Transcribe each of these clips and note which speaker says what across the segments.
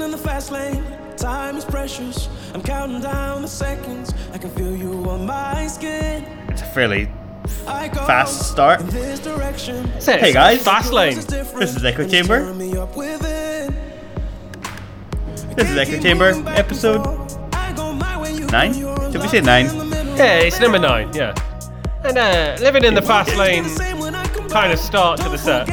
Speaker 1: living in the fast lane. Time is precious. I'm counting down the seconds. I can feel you on my skin.
Speaker 2: It's a fairly
Speaker 1: I go
Speaker 2: fast start.
Speaker 1: this direction.
Speaker 2: Hey, guys.
Speaker 3: Fast lane.
Speaker 2: This is Echo Chamber.
Speaker 1: Turn me up within.
Speaker 2: This is Echo Chamber, episode nine. Did we say nine?
Speaker 3: Yeah, it's number nine. Yeah. And uh, living in the fast lane. kind of start to the set.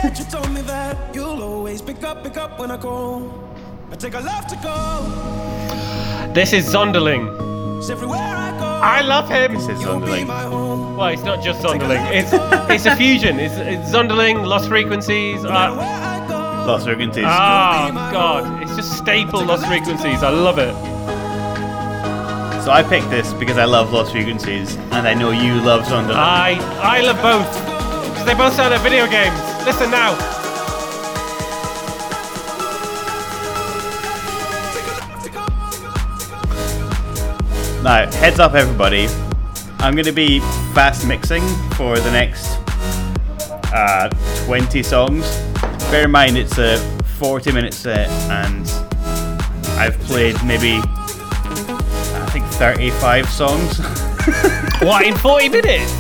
Speaker 1: Take a love to go.
Speaker 3: This is Zonderling.
Speaker 1: It's everywhere I go.
Speaker 3: I love him.
Speaker 2: This is Zonderling.
Speaker 1: my.
Speaker 3: Well, it's not just Zonderling. It's it's a fusion. It's, it's Zonderling, Lost Frequencies.
Speaker 1: Where
Speaker 3: Uh,
Speaker 2: Lost Frequencies.
Speaker 3: oh God, it's just staple Lost Frequencies. I love it.
Speaker 2: So I picked this because I love Lost Frequencies, and I know you love Zonderling.
Speaker 3: I I love both. 'Cause They both sound like video games. Listen now.
Speaker 2: Now, heads up, everybody. I'm going to be fast mixing for the next uh, 20 songs. Bear in mind, it's a 40 minute set, and I've played maybe, I think, 35 songs.
Speaker 3: What in 40 minutes?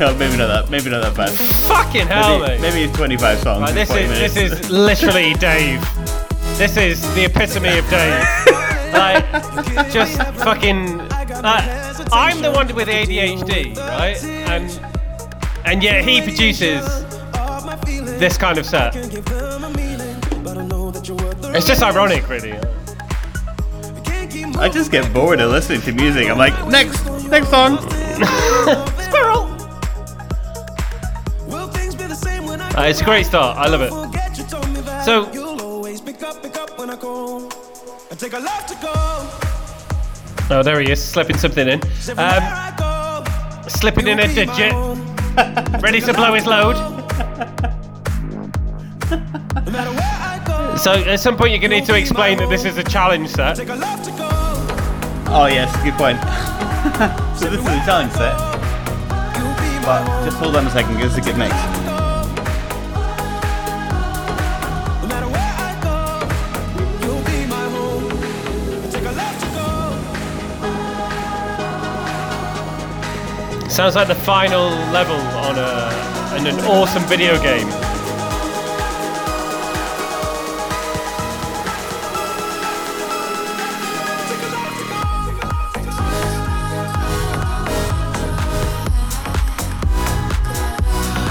Speaker 2: no, maybe not that. Maybe not that bad.
Speaker 3: Fucking hell,
Speaker 2: Maybe,
Speaker 3: mate.
Speaker 2: maybe 25 songs.
Speaker 3: Right, this
Speaker 2: 40
Speaker 3: is
Speaker 2: minutes.
Speaker 3: this is literally Dave. This is the epitome of Dave. like, just fucking. Like, I'm the one with ADHD, right? And and yet he produces this kind of set. It's just ironic, really.
Speaker 2: I just get bored of listening to music. I'm like, next, next song.
Speaker 3: Squirrel. Uh, it's a great start. I love it. So- Oh, there he is, slipping something in. Um,
Speaker 1: go,
Speaker 3: slipping in a
Speaker 1: you'll be my
Speaker 3: digit, ready to blow his load.
Speaker 1: No matter where I go,
Speaker 3: So at some point you're going to need to explain that this is a challenge set.
Speaker 1: take a love to go.
Speaker 2: Oh yes, good point. so this is a challenge set,
Speaker 1: You'll be my
Speaker 2: but just hold on a second, give us a good mix.
Speaker 3: Sounds like the final level on a on an awesome video game.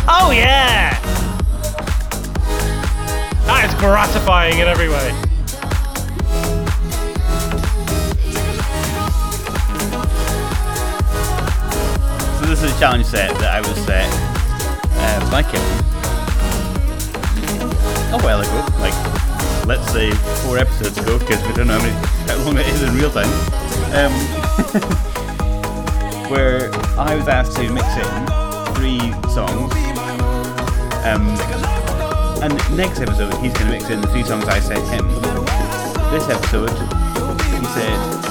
Speaker 3: Oh yeah! That is gratifying in every way.
Speaker 2: This is a challenge set that I was set uh, by Kevin a while ago, like let's say four episodes ago, because we don't know how, many, how long it is in real time. Um, where I was asked to mix in three songs. Um, and next episode, he's going to mix in the three songs I sent him. This episode, he said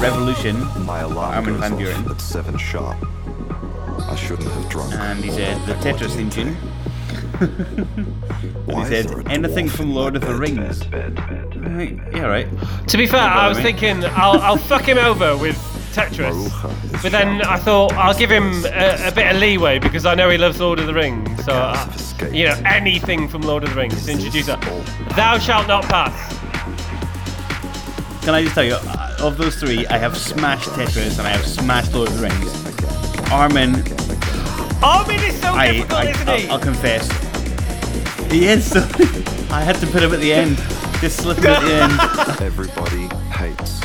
Speaker 2: Revolution,
Speaker 4: My alarm
Speaker 2: Armin
Speaker 4: goes
Speaker 2: van
Speaker 4: off
Speaker 2: Buren.
Speaker 4: at seven sharp. I shouldn't have drunk.
Speaker 2: and he said the Tetris
Speaker 4: did
Speaker 2: theme
Speaker 4: you
Speaker 2: tune. and he said anything from Lord of the
Speaker 4: bed?
Speaker 2: Rings. Right, yeah, right.
Speaker 3: To be fair, I was
Speaker 2: me.
Speaker 3: thinking I'll, I'll fuck him over with Tetris, but then. I thought I'll give him a, a bit of leeway because I know he loves Lord of the Rings. So,
Speaker 4: cats
Speaker 3: uh,
Speaker 4: have escaped.
Speaker 3: you know, anything from Lord of the Rings, introduce that.
Speaker 4: all?
Speaker 3: Thou shalt not pass.
Speaker 2: Can I just tell you, uh, of those three, I have smashed Tetris and I have smashed Lord of the Rings. Armin,
Speaker 3: Armin is so
Speaker 2: I,
Speaker 3: difficult,
Speaker 2: I,
Speaker 3: isn't he?
Speaker 2: I'll, I'll confess, he is so. I had to put him at the end, just slip him at the end.
Speaker 4: Everybody hates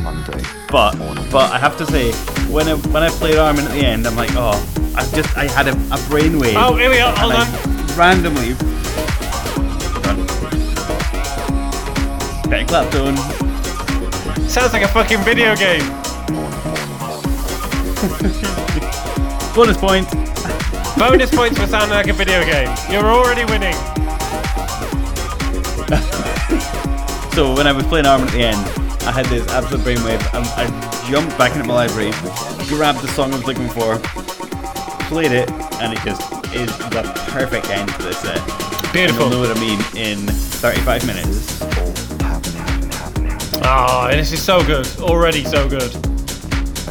Speaker 4: Monday.
Speaker 2: But
Speaker 4: morning.
Speaker 2: but I have to say, when I when I played Armin at the end, I'm like, oh, I just I had a, a brainwave.
Speaker 3: oh, here we are. Hold
Speaker 2: and
Speaker 3: on.
Speaker 2: Randomly. Better clap tone.
Speaker 3: Sounds like a fucking video game.
Speaker 2: Bonus point.
Speaker 3: Bonus points for sounding like a video game. You're already winning.
Speaker 2: So when I was playing Armin at the end, I had this absolute brainwave. I, I jumped back into my library, grabbed the song I was looking for, played it, and it just is the perfect end to this set.
Speaker 3: Beautiful.
Speaker 2: And you'll know what I mean in 35 minutes.
Speaker 4: All happening, happening.
Speaker 3: Oh, this is so good. Already so good.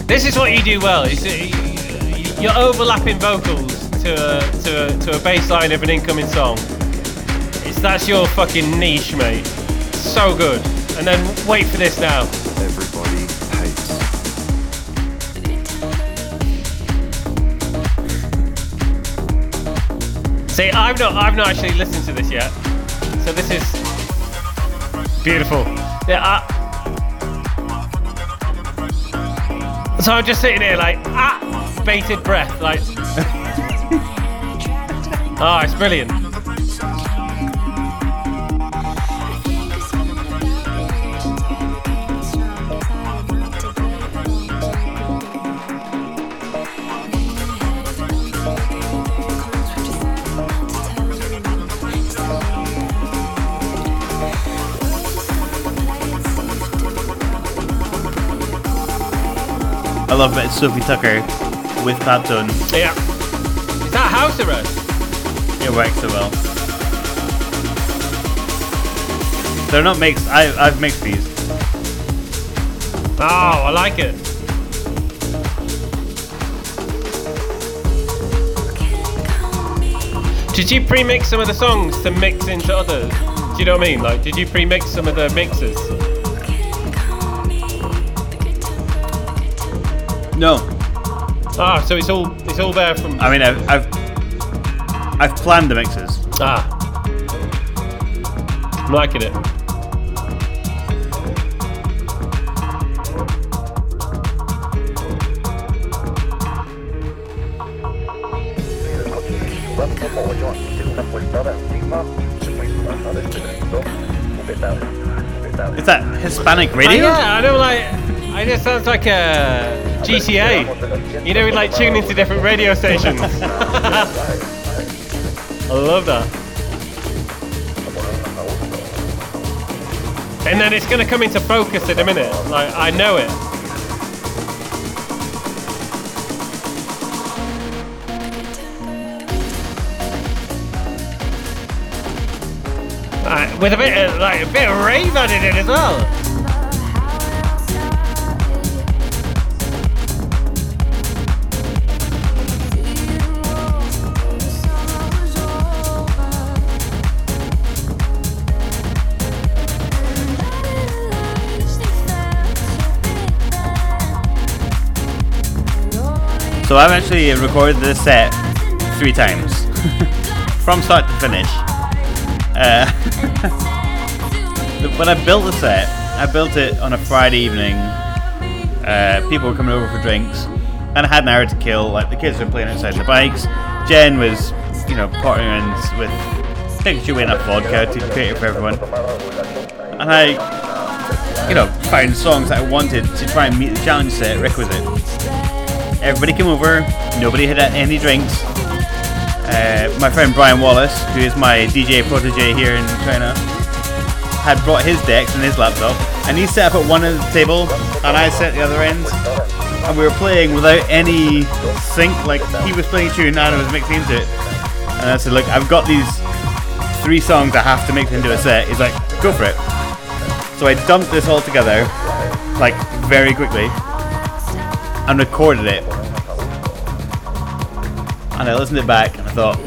Speaker 3: This is what you do well. Is uh, you're overlapping vocals to a, to a, to a bass line of an incoming song. It's that's your fucking niche, mate. So good. And then wait for this now.
Speaker 4: Everybody hates.
Speaker 3: See, I've not I've not actually listened to this yet. So this is beautiful. Yeah. I, so I'm just sitting here like ah, bated breath, like. oh, it's brilliant.
Speaker 2: Love it. It's Sophie Tucker with Clapton.
Speaker 3: Yeah. Is that house arrest?
Speaker 2: It works so well. They're not mixed. I, I've mixed these.
Speaker 3: Oh, I like it. Did you pre-mix some of the songs to mix into others? Do you know what I mean? Like, did you pre-mix some of the mixes? Ah, so it's all it's all there from.
Speaker 2: I mean I've I've, I've planned the mixes.
Speaker 3: Ah, I'm liking it.
Speaker 2: Is that Hispanic radio?
Speaker 3: yeah, I know. Like, I just Sounds like a GTA. You know, we like tune into different radio stations. I love that. And then it's gonna come into focus in a minute. Like, I know it. Uh, with a bit, of, like a bit of rave added in as well.
Speaker 2: So I've actually recorded this set three times, from start to finish. Uh, when I built the set, I built it on a Friday evening. Uh, people were coming over for drinks, and I had an hour to kill. Like the kids were playing outside the bikes. Jen was, you know, partnering around with taking she enough vodka to create it for everyone. And I, you know, found songs that I wanted to try and meet the challenge set requisite. Everybody came over. Nobody had any drinks. Uh, my friend Brian Wallace, who is my DJ protege here in China, had brought his decks and his laptop, and he set up at one end of the table, and I at the other end, and we were playing without any sync. Like he was playing a tune, and I was mixing into it. And I said, "Look, I've got these three songs I have to mix into a set." He's like, "Go for it." So I dumped this all together, like very quickly, and recorded it. And I listened it back and I thought,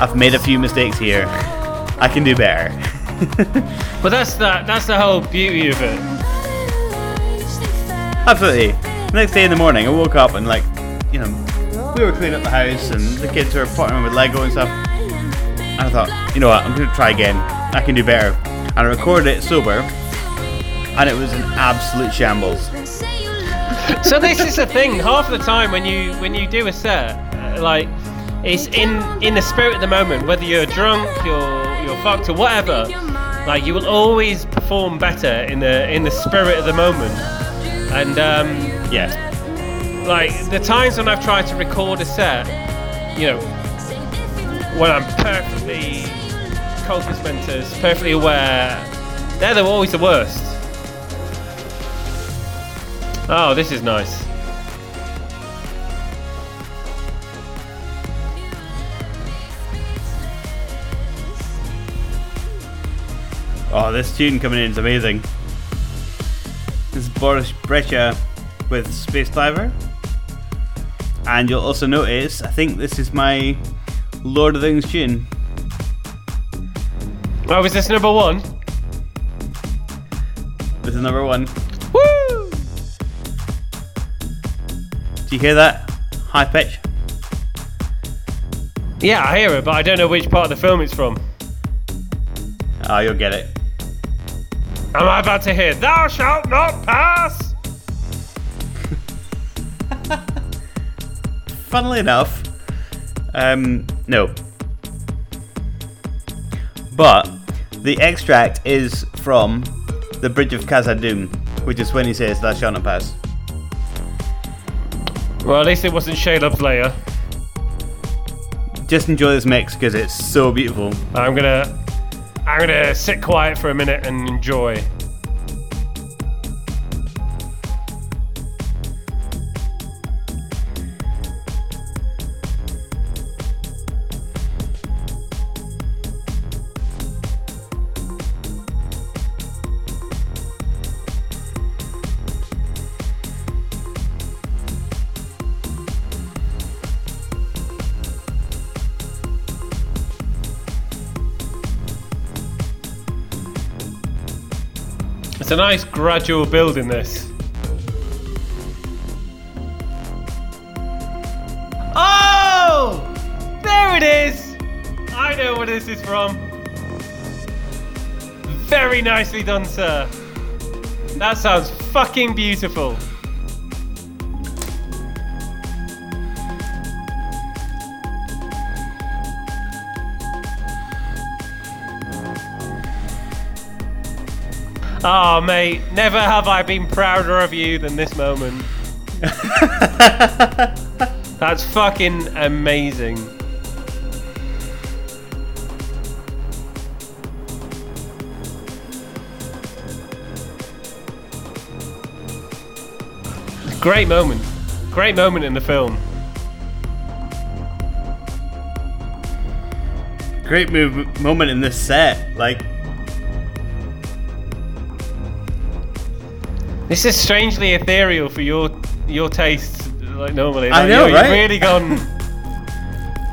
Speaker 2: I've made a few mistakes here. I can do better.
Speaker 3: But that's the that's the whole beauty of it.
Speaker 2: Absolutely. The next day in the morning, I woke up and like, you know, we were cleaning up the house and the kids were partnering with Lego and stuff. And I thought, you know what, I'm going to try again. I can do better. And I recorded it sober, and it was an absolute shambles.
Speaker 3: So this is the thing. Half the time when you when you do a set, uh, like it's in in the spirit of the moment. Whether you're drunk, you're you're fucked or whatever, like you will always perform better in the in the spirit of the moment. And um,
Speaker 2: Yeah.
Speaker 3: like the times when I've tried to record a set, you know, when I'm perfectly focus mentors, perfectly aware, they're the, always the worst. Oh, this is nice.
Speaker 2: Oh, this tune coming in is amazing. This is Boris Brejcha with Space Diver. And you'll also notice, I think this is my Lord of the Rings tune.
Speaker 3: Oh, is this number one?
Speaker 2: This is number one. Do you hear that? High pitch?
Speaker 3: Yeah, I hear it, but I don't know which part of the film it's from.
Speaker 2: Oh, you'll get it.
Speaker 3: Am I about to hear "Thou shalt not pass"?
Speaker 2: Funnily enough, um, no. But the extract is from the Bridge of Khazad-dûm, which is when he says "Thou shalt not pass."
Speaker 3: Well, at least it wasn't Shelob's Lair.
Speaker 2: Just enjoy this mix because it's so beautiful.
Speaker 3: I'm gonna, I'm gonna sit quiet for a minute and enjoy. It's a nice gradual build in this. Oh! There it is! I know where this is from. Very nicely done, sir. That sounds fucking beautiful. Oh, mate, never have I been prouder of you than this moment. That's fucking amazing. Great moment. Great moment in the film.
Speaker 2: Great move moment in this set. Like,
Speaker 3: This is strangely ethereal for your your taste, like normally.
Speaker 2: I know,
Speaker 3: you-
Speaker 2: right?
Speaker 3: You've really gone.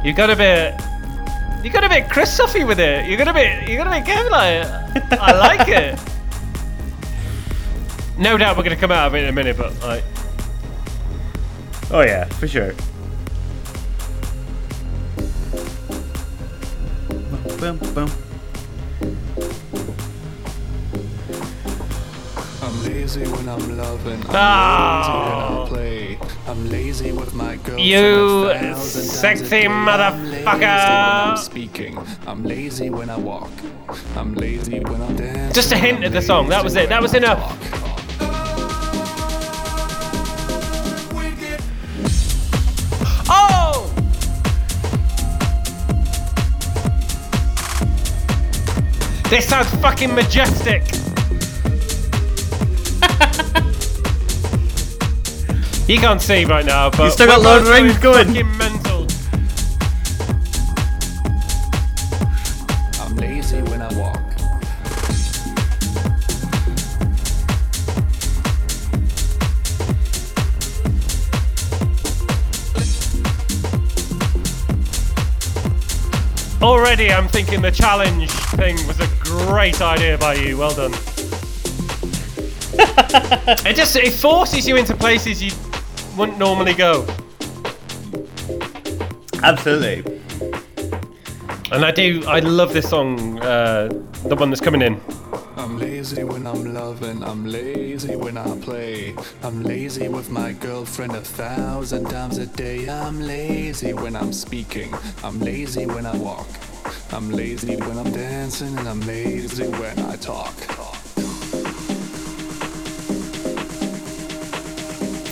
Speaker 3: You've got a bit. You got a bit Christophy with it. You got a bit. You got a bit Kevin like. I like it. No doubt we're gonna come out of it in a minute, but like.
Speaker 2: oh yeah, for sure. Boom, boom.
Speaker 4: Lazy when I'm loving. I'm
Speaker 3: Oh.
Speaker 4: lazy when I play. I'm lazy with my girl.
Speaker 3: You
Speaker 4: a thousand times a
Speaker 3: sexy
Speaker 4: day. I'm lazy when
Speaker 3: motherfucker.
Speaker 4: I'm speaking. I'm lazy when I walk. I'm lazy when I'm dancing.
Speaker 3: Just a hint
Speaker 4: I'm
Speaker 3: of the song, that was it, that was
Speaker 4: I
Speaker 3: enough.
Speaker 4: talk.
Speaker 3: Oh! This sounds fucking majestic. You can't see right now, but
Speaker 2: You still got
Speaker 3: we're
Speaker 2: Lord of the Rings going.
Speaker 3: Fucking mental.
Speaker 4: I'm lazy when I walk.
Speaker 3: Already, I'm thinking the challenge thing was a great idea by you. Well done. it just it forces you into places you wouldn't normally go.
Speaker 2: Absolutely.
Speaker 3: And I do, I love this song, uh, the one that's coming in.
Speaker 4: I'm lazy when I'm loving, I'm lazy when I play. I'm lazy with my girlfriend a thousand times a day. I'm lazy when I'm speaking, I'm lazy when I walk. I'm lazy when I'm dancing, and I'm lazy when I talk.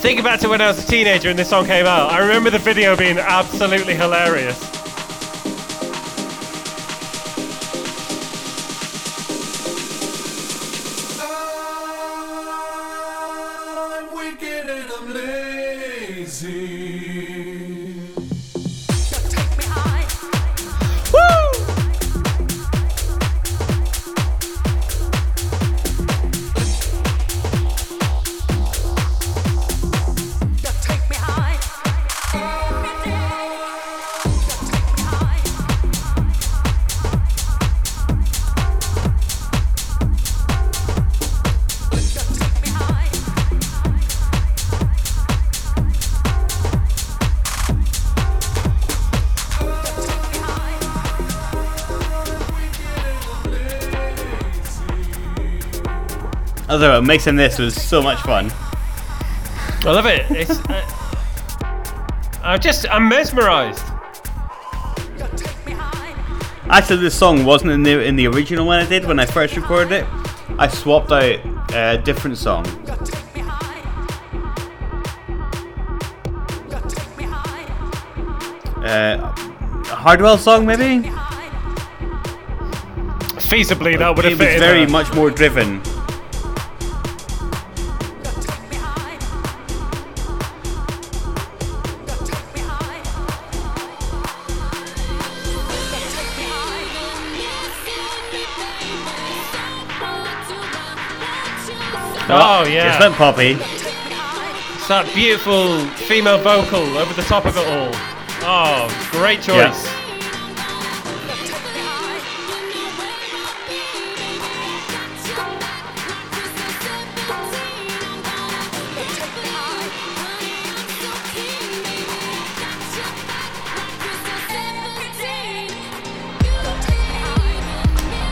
Speaker 3: Think back to when I was a teenager and this song came out. I remember the video being absolutely hilarious.
Speaker 2: Although mixing this was so much fun.
Speaker 3: I love it. It's. Uh, I'm just. I'm mesmerized.
Speaker 2: Actually, this song wasn't in the in the original one I did when I first recorded it. I swapped out a different song. Uh, a Hardwell song, maybe.
Speaker 3: Feasibly, that would
Speaker 2: It
Speaker 3: have
Speaker 2: was
Speaker 3: fit in
Speaker 2: very much more driven.
Speaker 3: Oh yeah.
Speaker 2: It's that poppy.
Speaker 3: It's that beautiful female vocal over the top of it all. Oh, great choice.
Speaker 2: Yeah.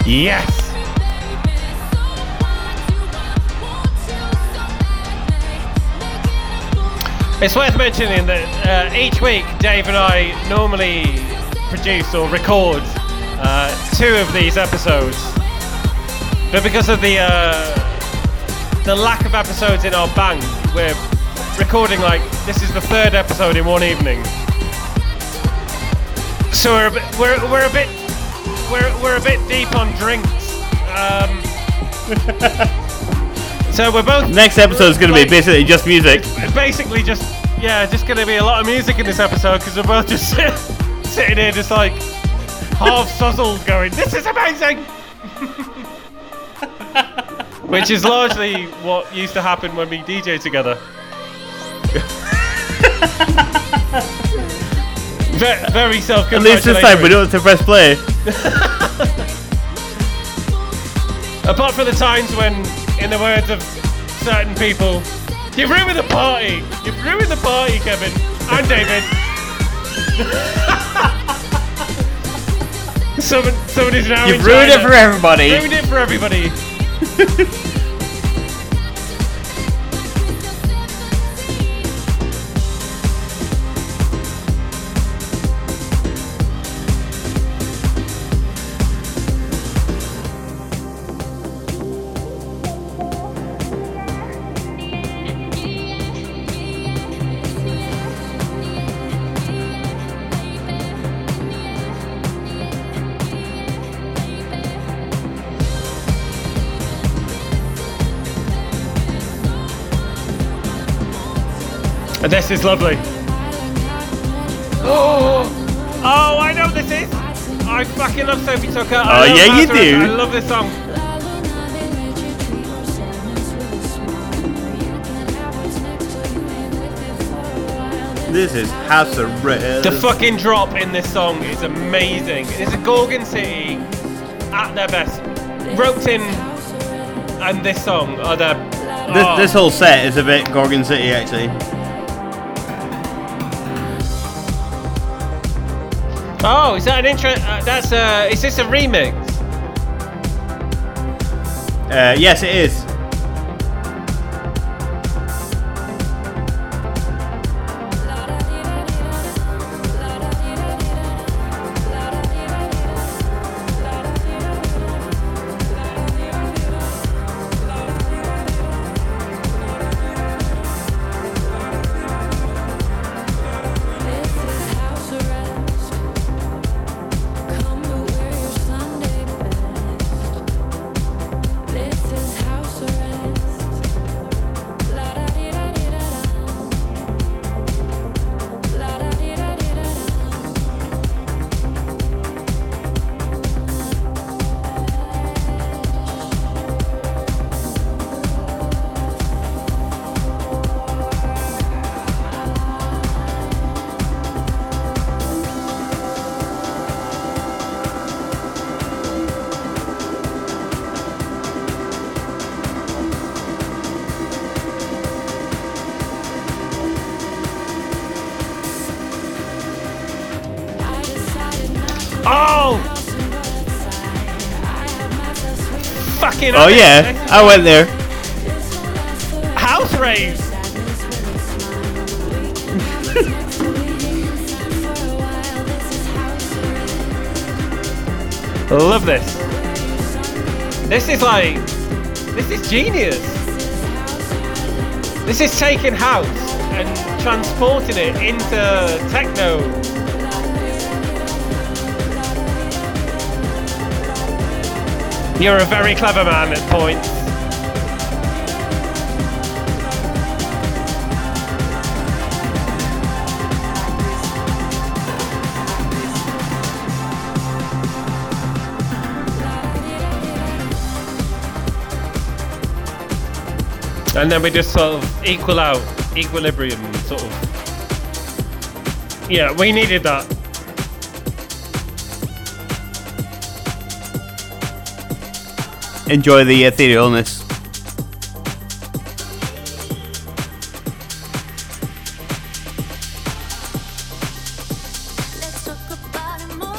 Speaker 3: Yes. It's worth mentioning that uh, each week Dave and I normally produce or record uh, two of these episodes, but because of the uh, the lack of episodes in our bank, we're recording like this is the third episode in one evening. So we're a bit, we're, we're a bit we're, we're a bit deep on drinks. Um, so we're both
Speaker 2: Next episode is going to be basically just music.
Speaker 3: basically just yeah, just gonna be a lot of music in this episode because we're both just sit, sitting here just like half suzzled, going, "This is amazing," which is largely what used to happen when we DJ together. Ve- very self
Speaker 2: At least this time we don't have to press play.
Speaker 3: Apart from the times when, in the words of certain people, you've ruined the party. You've ruined the party, Kevin and David. someone, someone is now.
Speaker 2: You've
Speaker 3: in
Speaker 2: ruined it for everybody.
Speaker 3: Ruined it for everybody. this is lovely. Oh, oh, I know what this is. I fucking love Sophie Tucker. I
Speaker 2: Oh, yeah, you do.
Speaker 3: I love this song.
Speaker 2: This is House Arrest.
Speaker 3: The fucking drop in this song is amazing. It's a Gorgon City at their best. Roped in and this song are their.
Speaker 2: This,
Speaker 3: oh.
Speaker 2: this whole set is a bit Gorgon City, actually.
Speaker 3: Oh, is that an intro? Uh, that's uh, is this a remix?
Speaker 2: Uh, yes, it is.
Speaker 3: Fucking.
Speaker 2: Oh yeah, I went there.
Speaker 3: house rave. Love this. This is like, this is genius. This is taking house and transporting it into techno. You're a very clever man at points. And then we just sort of equal out, equilibrium, sort of. Yeah, we needed that.
Speaker 2: Enjoy the uh, etherealness.
Speaker 5: Let's talk about it more.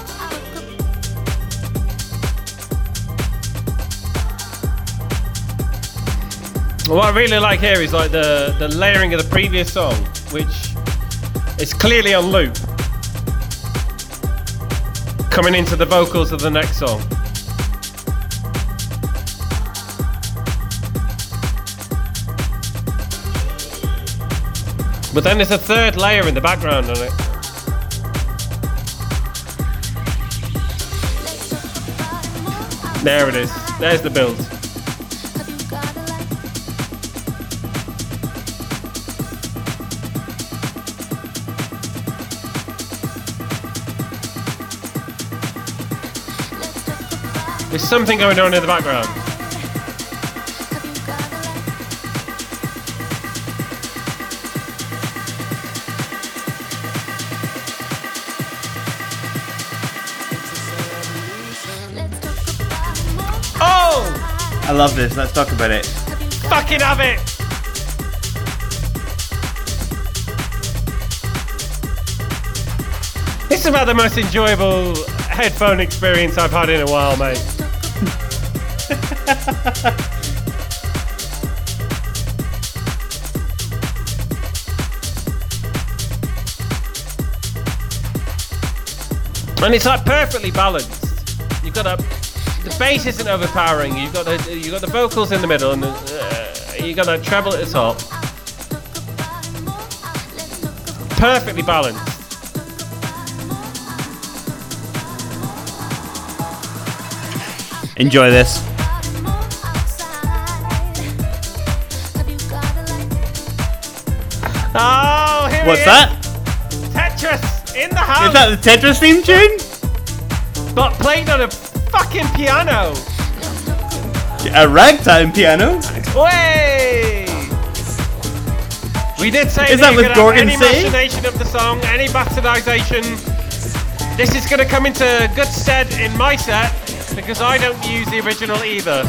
Speaker 3: What I really like here is like the, the layering of the previous song, which is clearly on loop. Coming into the vocals of the next song. But then there's a third layer in the background on it. There it is. There's the build. There's something going on in the background.
Speaker 2: I love this. Let's talk about it.
Speaker 3: Fucking have it! This is about the most enjoyable headphone experience I've had in a while, mate. and it's like perfectly balanced. You've got a the bass isn't overpowering. You've got the you got the vocals in the middle, and the, uh, you got a treble at the top. Perfectly balanced.
Speaker 2: Enjoy this.
Speaker 3: Oh, here
Speaker 2: What's that?
Speaker 3: Tetris in the house,
Speaker 2: Is that the Tetris theme tune?
Speaker 3: but played on a fucking piano.
Speaker 2: A ragtime piano?
Speaker 3: Way! We did say
Speaker 2: Is
Speaker 3: that,
Speaker 2: that with Gorgon
Speaker 3: any
Speaker 2: City?
Speaker 3: machination of the song, any bastardization. This is going to come into good stead in my set because I don't use the original either.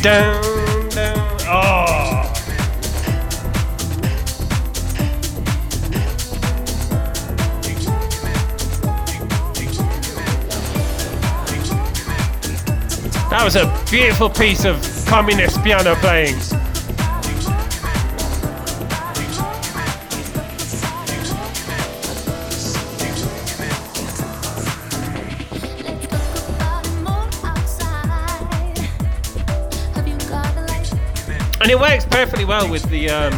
Speaker 3: Down, down. Oh. That was a beautiful piece of communist piano playing. And it works perfectly well with the um,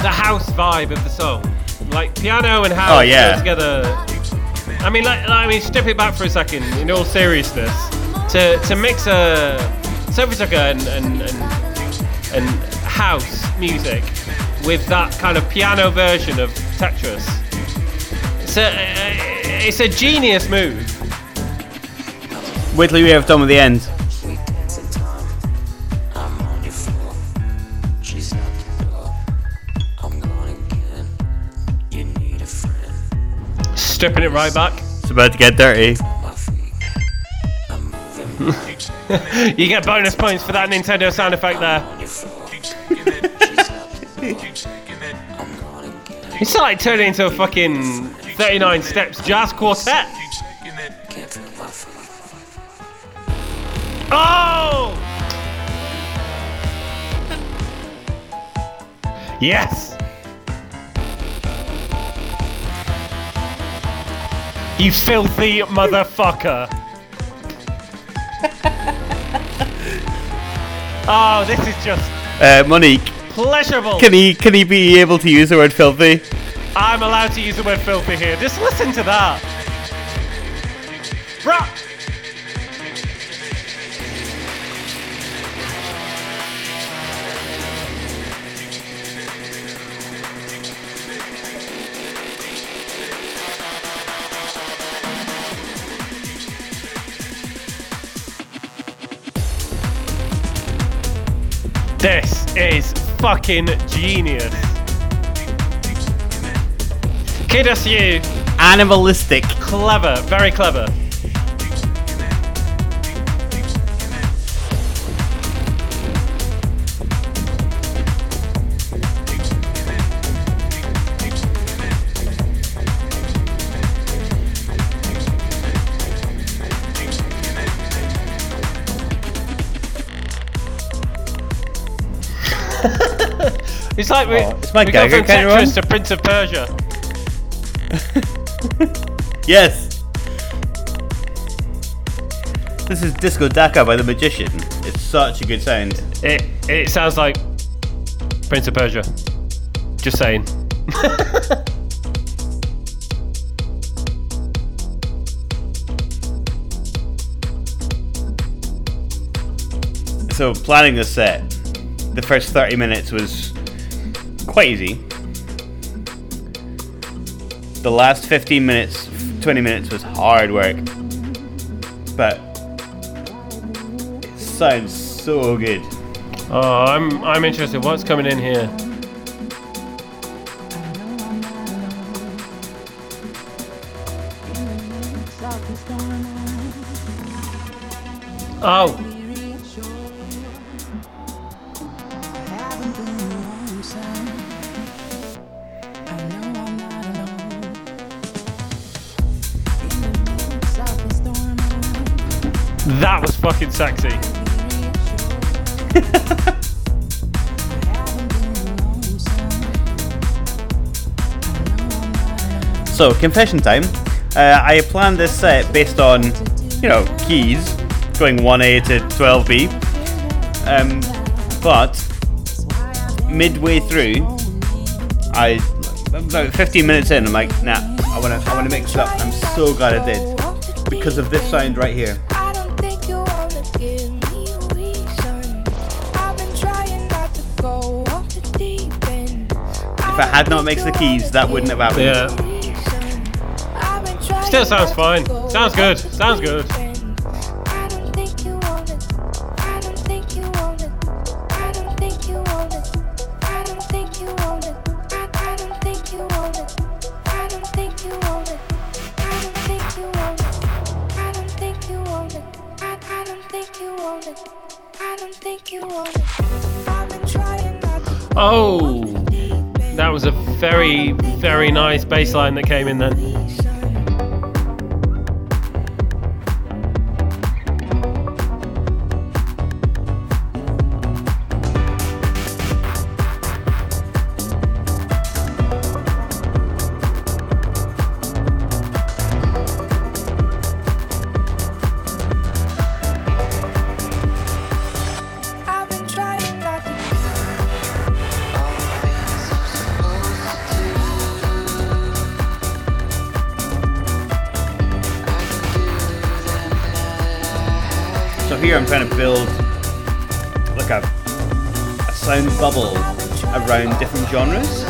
Speaker 3: the house vibe of the song. Like piano and house
Speaker 2: Oh, yeah.
Speaker 3: together. I mean, like, like, I mean, step it back for a second. In all seriousness, to to mix a Sophie Tucker and and, and and house music with that kind of piano version of Tetris. It's a it's a genius move.
Speaker 2: Till we have done with the end.
Speaker 3: Stripping it right back.
Speaker 2: It's about to get dirty.
Speaker 3: you get bonus points for that Nintendo sound effect there. it's like turning into a fucking 39 steps jazz quartet. Oh! Yes! You filthy motherfucker! Oh, this is just
Speaker 2: Uh, Monique,
Speaker 3: pleasurable!
Speaker 2: can he can he be able to use the word filthy?
Speaker 3: I'm allowed to use the word filthy here. Just listen to that. Bruh! Fucking genius. Kid SU,
Speaker 2: Animalistic.
Speaker 3: clever, very clever. It's like we,
Speaker 2: Oh, it's my
Speaker 3: we go from Tetris to Prince of Persia.
Speaker 2: Yes. This is Disco Daka by the Magician. It's such a good sound.
Speaker 3: It it sounds like Prince of Persia. Just saying.
Speaker 2: So planning the set, the first 30 minutes was quite easy. The last 15 minutes, 20 minutes was hard work. But it sounds so good.
Speaker 3: Oh, I'm I'm interested. What's coming in here? Oh,
Speaker 2: So, confession time. Uh, I planned this set based on, you know, keys, going 1A to 12B. Um, but midway through, I about 15 minutes in, I'm like, nah, I wanna, I wanna mix it up. I'm so glad I did because of this sound right here. If I had not mixed the keys, that wouldn't have happened.
Speaker 3: Yeah. Still sounds fine. Sounds good. Sounds good. Oh, that was a very, very nice
Speaker 2: I don't think you want it. I genres.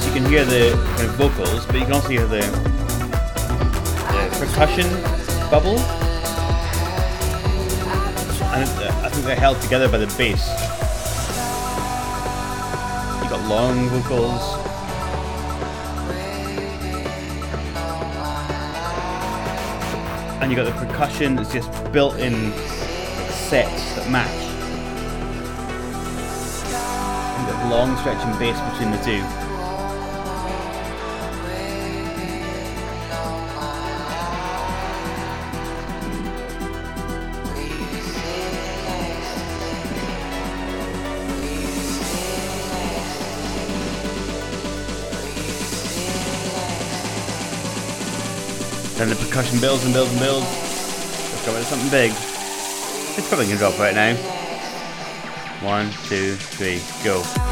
Speaker 2: So you can hear the kind of vocals, but you can also hear the, the percussion bubble. And it, I think they're held together by the bass. You got long vocals. and you got the percussion that's just built in sets that match. long stretching bass between the two. Then the percussion builds and builds and builds. Let's go into something big. It's probably gonna drop right now. One, two, three, go.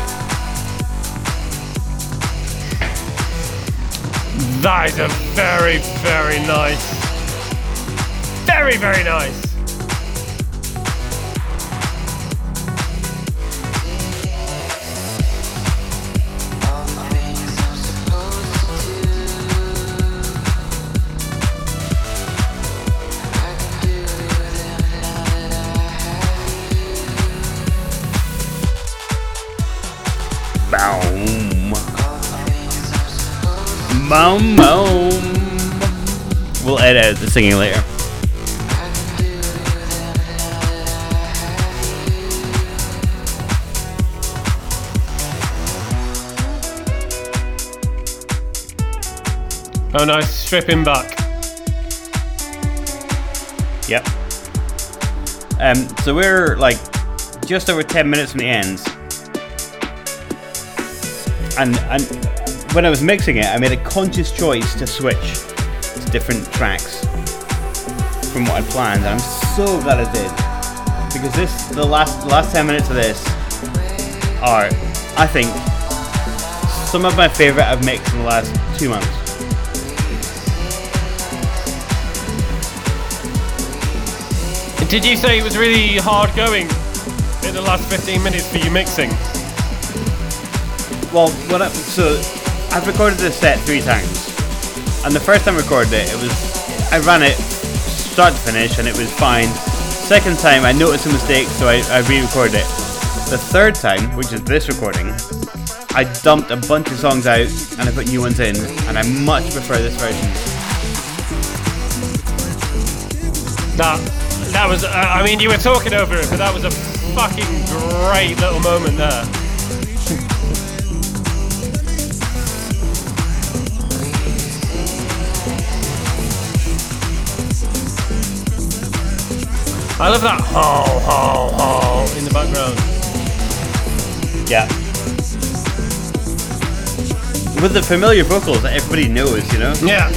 Speaker 3: That is a very, very nice. Very, very nice.
Speaker 2: Singing later.
Speaker 3: Oh, nice. Stripping back.
Speaker 2: Yep. Um, so we're like just over 10 minutes from the end. And, and when I was mixing it, I made a conscious choice to switch to different tracks from what I planned. I'm so glad I did. Because this, the last, last 10 minutes of this are, I think, some of my favorite I've mixed in the last two months.
Speaker 3: Did you say it was really hard going in the last 15 minutes for you mixing?
Speaker 2: Well, what I, so I've recorded this set three times, and the first time I recorded it, it was I ran it start to finish, and it was fine. Second time, I noticed a mistake, so I, I re-recorded it. The third time, which is this recording, I dumped a bunch of songs out and I put new ones in, and I much prefer this version.
Speaker 3: That that was. Uh, I mean, you were talking over it, but that was a fucking great little moment there. I love that ho ho ho in the background.
Speaker 2: Yeah. With the familiar vocals that everybody knows, you know.
Speaker 3: Yeah.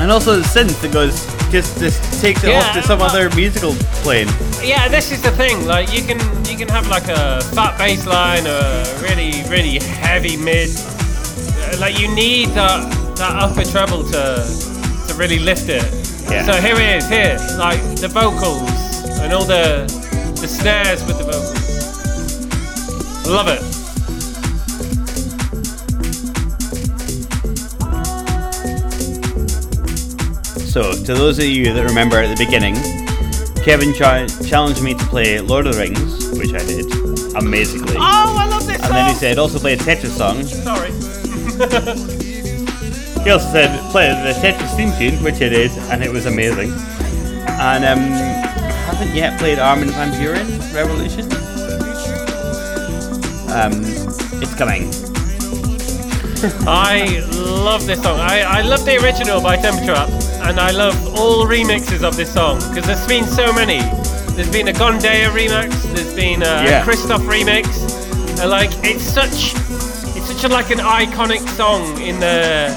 Speaker 2: And also the synth that goes just just takes it
Speaker 3: Yeah,
Speaker 2: off to some
Speaker 3: well-
Speaker 2: other musical plane.
Speaker 3: Yeah, this is the thing. Like you can you can have like a fat bass line or a really really heavy mid. Uh, Like you need that that upper treble to to really lift it.
Speaker 2: Yeah.
Speaker 3: So here it is here, like the vocals and all the the snares with the vocals. Love it.
Speaker 2: So, to those of you that remember at the beginning, Kevin cha- challenged me to play Lord of the Rings, which I did amazingly.
Speaker 3: Oh, I love this
Speaker 2: and then he said, also play a Tetris song.
Speaker 3: Sorry.
Speaker 2: He also said, play the Tetris theme tune, which I did, and it was amazing. And um, haven't yet played Armin van Buuren Revolution. Um, it's coming.
Speaker 3: I love this song. I, I love the original by Temperature Up, and I love all remixes of this song because there's been so many. There's been a Gondea remix. There's been a
Speaker 2: Yeah.
Speaker 3: Christoph remix. And like it's such, it's such a, like an iconic song in the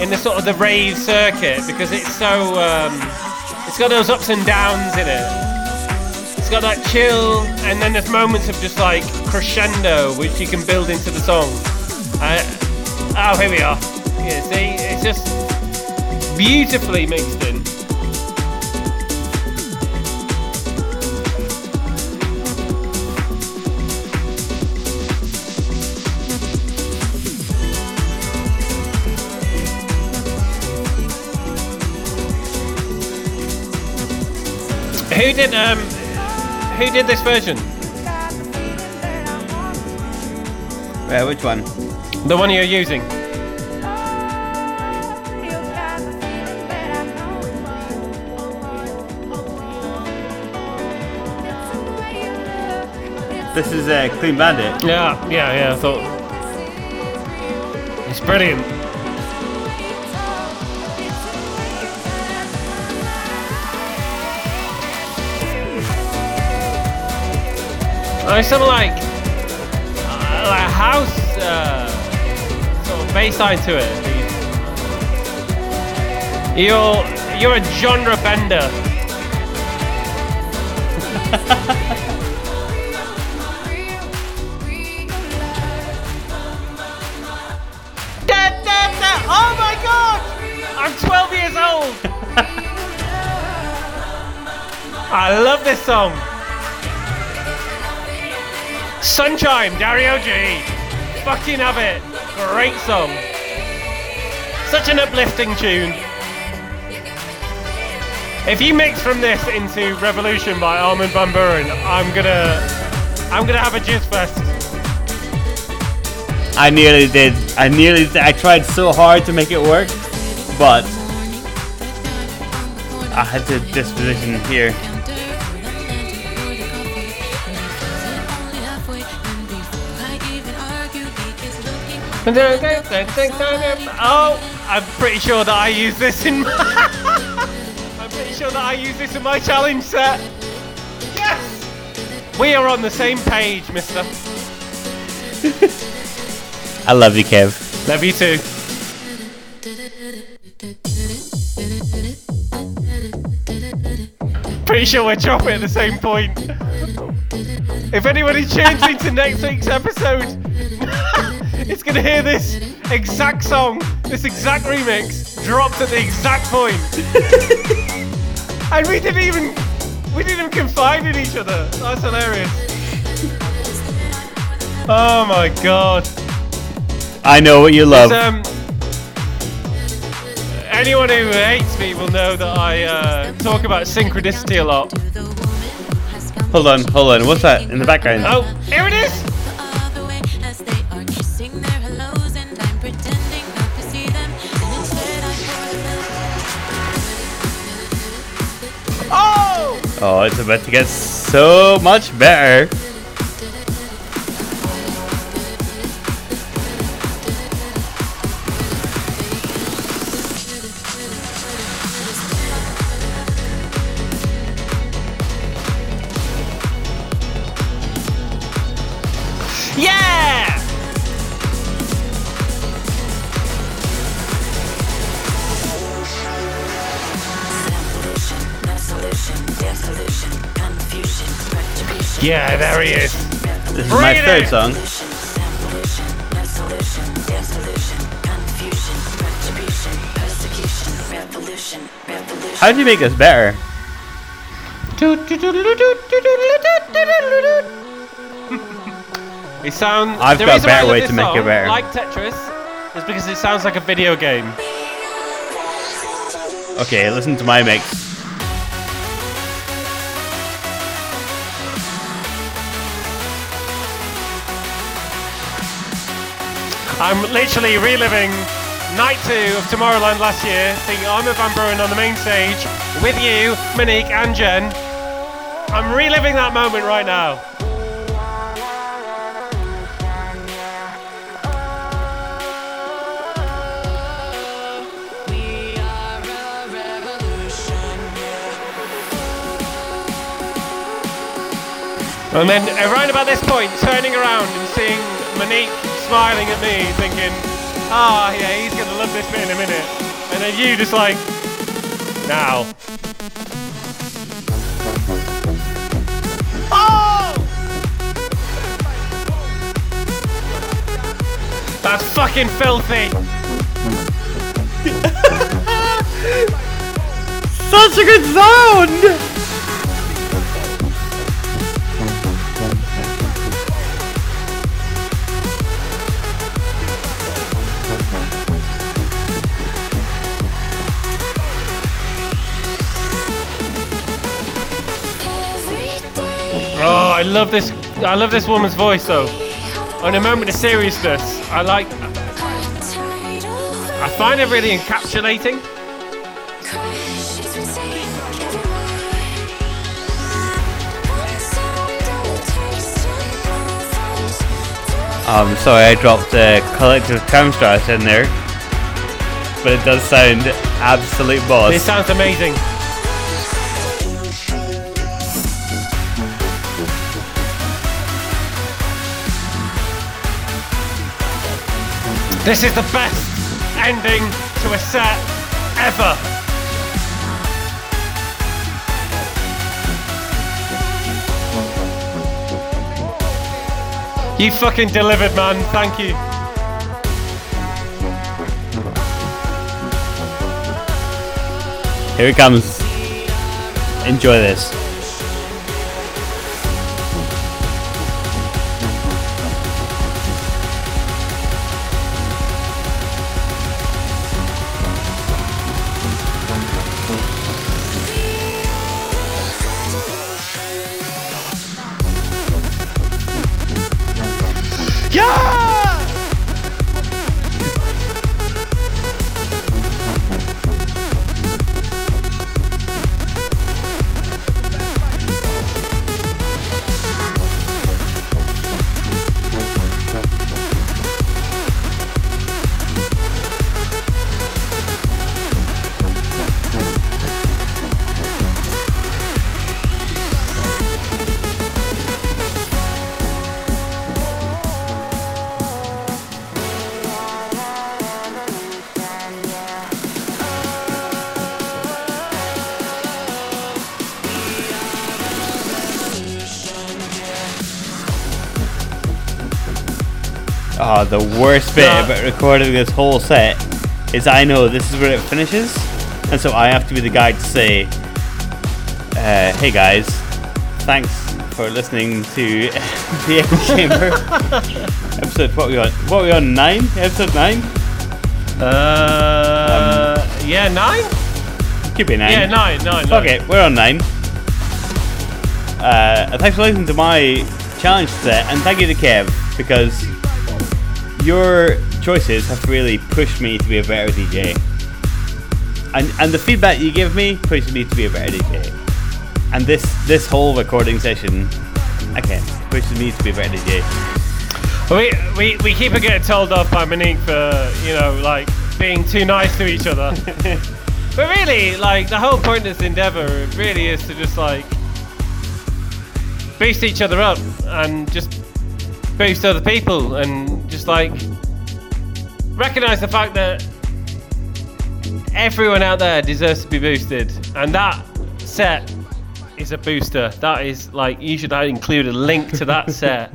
Speaker 3: in the sort of the rave circuit because it's so um, it's got those ups and downs in it. It's got that chill, and then there's moments of just like crescendo, which you can build into the song. Uh, oh, here we are. Yeah, see, it's just beautifully mixed in. Who did um? Who did this version?
Speaker 2: Uh, which one?
Speaker 3: The one you're using.
Speaker 2: This is uh, Clean Bandit.
Speaker 3: Yeah, yeah, yeah. I thought it's brilliant. Oh, it's like uh, like house uh, sort of bass line to it. You're you're a genre bender. Da, da, da. Oh my god! I'm 12 years old! I love this song. Sunchyme, Dario G. Fucking have it. Great song. Such an uplifting tune. If you mix from this into Revolution by Armin van Buuren, I'm gonna I'm gonna have a jizz fest.
Speaker 2: I nearly did. I nearly. Did. I tried so hard to make it work, but I had to disposition here.
Speaker 3: Oh, I'm pretty sure that I use this in my I'm pretty sure that I use this in my challenge set. Yes! We are on the same page, mister.
Speaker 2: I love you, Kev.
Speaker 3: Love you too. Pretty sure we're dropping at the same point. If anybody tunes into next week's episode, it's gonna hear this exact song, this exact remix, dropped at the exact point. and we didn't even we didn't even confide in each other. That's hilarious. Oh my god.
Speaker 2: I know what you love.
Speaker 3: Um, anyone who hates me will know that I uh, talk about synchronicity a lot.
Speaker 2: Hold on, hold on. What's that in the background?
Speaker 3: Oh, here it is! Oh!
Speaker 2: It's about to get so much better.
Speaker 3: There he is.
Speaker 2: This is my
Speaker 3: Bring
Speaker 2: third
Speaker 3: in.
Speaker 2: song. How do you make this better?
Speaker 3: It sounds.
Speaker 2: I've got a
Speaker 3: reason why I
Speaker 2: better way to make it better.
Speaker 3: Like Tetris, is because it sounds like a video game.
Speaker 2: Okay, listen to my mix.
Speaker 3: I'm literally reliving night two of Tomorrowland last year, thinking Armin van Buuren on the main stage with you, Monique, and Jen. I'm reliving that moment right now. And then uh, around about this point, turning around and seeing Monique smiling at me, thinking, ah, yeah, he's gonna love this bit in a minute. And then you just like, now. Oh! That's fucking filthy.
Speaker 2: Such a good sound!
Speaker 3: I love this. I love this woman's voice though. On a moment of seriousness, I like. I find it really encapsulating.
Speaker 2: Um, sorry, I dropped uh, Kollektiv Turmstrasse in there. But it does sound absolute boss.
Speaker 3: This sounds amazing. This is the best ending to a set ever. You fucking delivered, man. Thank you.
Speaker 2: Here it comes. Enjoy this. Oh, the worst bit
Speaker 3: Nah.
Speaker 2: about recording this whole set is I know this is where it finishes, and so I have to be the guy to say, uh, "Hey guys, thanks for listening to the Echo Chamber episode. What we on? What we on? Nine? Episode nine?
Speaker 3: Uh, yeah, nine?
Speaker 2: Could be nine.
Speaker 3: Yeah, nine, nine. Nine.
Speaker 2: it, we're on nine. Uh, thanks for listening to my challenge set, and thank you to Kev because your choices have really pushed me to be a better DJ. And and the feedback you give me pushes me to be a better DJ. And this this whole recording session, again, pushes me to be a better DJ.
Speaker 3: We, we, we keep on getting told off by Monique for, you know, like being too nice to each other. but really, like, the whole point of this endeavor really is to just, like, boost each other up and just boost other people and just, like, recognize the fact that everyone out there deserves to be boosted. And that set is a booster. That is, like, you should include a link to that set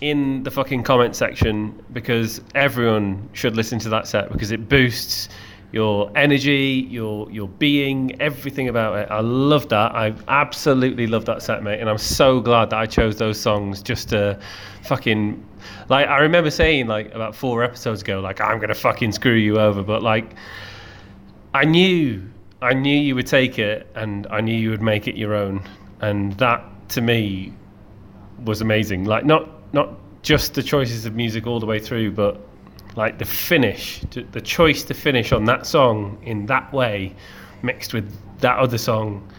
Speaker 3: in the fucking comment section because everyone should listen to that set because it boosts your energy, your your being, everything about it. I love that. I absolutely love that set, mate, and I'm so glad that I chose those songs just to fucking like I remember saying like about four episodes ago like I'm to fucking screw you over, but like I knew I knew you would take it and I knew you would make it your own and that to me was amazing. Like not not just the choices of music all the way through, but like the finish, the choice to finish on that song in that way, mixed with that other song,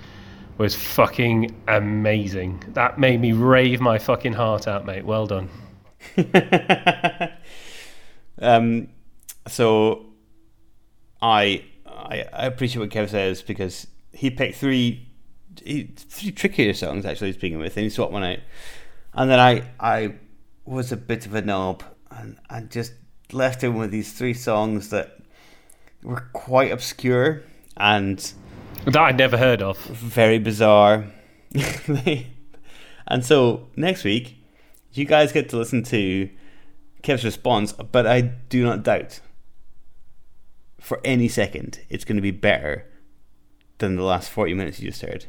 Speaker 3: was fucking amazing. That made me rave my fucking heart out, mate. Well done.
Speaker 2: Um, so I, I appreciate what Kev says because he picked three he, three trickier songs actually speaking with, and he swapped one out, and then I I was a bit of a knob and I just left him with these three songs that were quite obscure and
Speaker 3: That I'd never heard of.
Speaker 2: very bizarre. and so next week, you guys get to listen to Kev's response, but I do not doubt for any second it's going to be better than the last 40 minutes you just heard.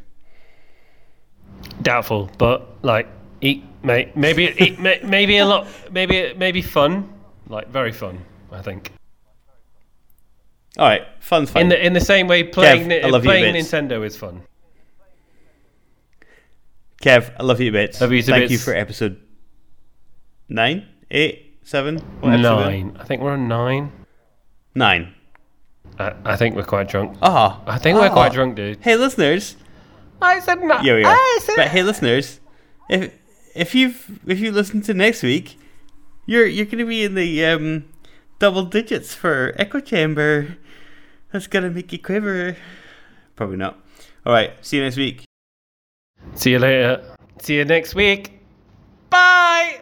Speaker 3: Doubtful, but like, eat, mate. Maybe, eat, may- maybe a lot. Maybe, maybe fun. Like very fun. I think.
Speaker 2: All right, fun's fun.
Speaker 3: In the in the same way, playing
Speaker 2: Kev,
Speaker 3: playing. Nintendo is fun.
Speaker 2: Kev, I love you bits.
Speaker 3: Love you
Speaker 2: Thank you for episode nine, eight, seven, what episode are we on?
Speaker 3: Nine. I think we're on nine.
Speaker 2: Nine.
Speaker 3: I, I think we're quite drunk.
Speaker 2: Ah,
Speaker 3: I think we're
Speaker 2: ah.
Speaker 3: quite drunk, dude.
Speaker 2: Hey, listeners.
Speaker 3: I said nine.
Speaker 2: Yeah, we are.
Speaker 3: I said
Speaker 2: But hey, listeners, if if you've if you listen to next week, you're you're going to be in the um, double digits for echo chamber. That's going to make you quiver. Probably not. All right. See you next week.
Speaker 3: See you later. See you next week. Bye.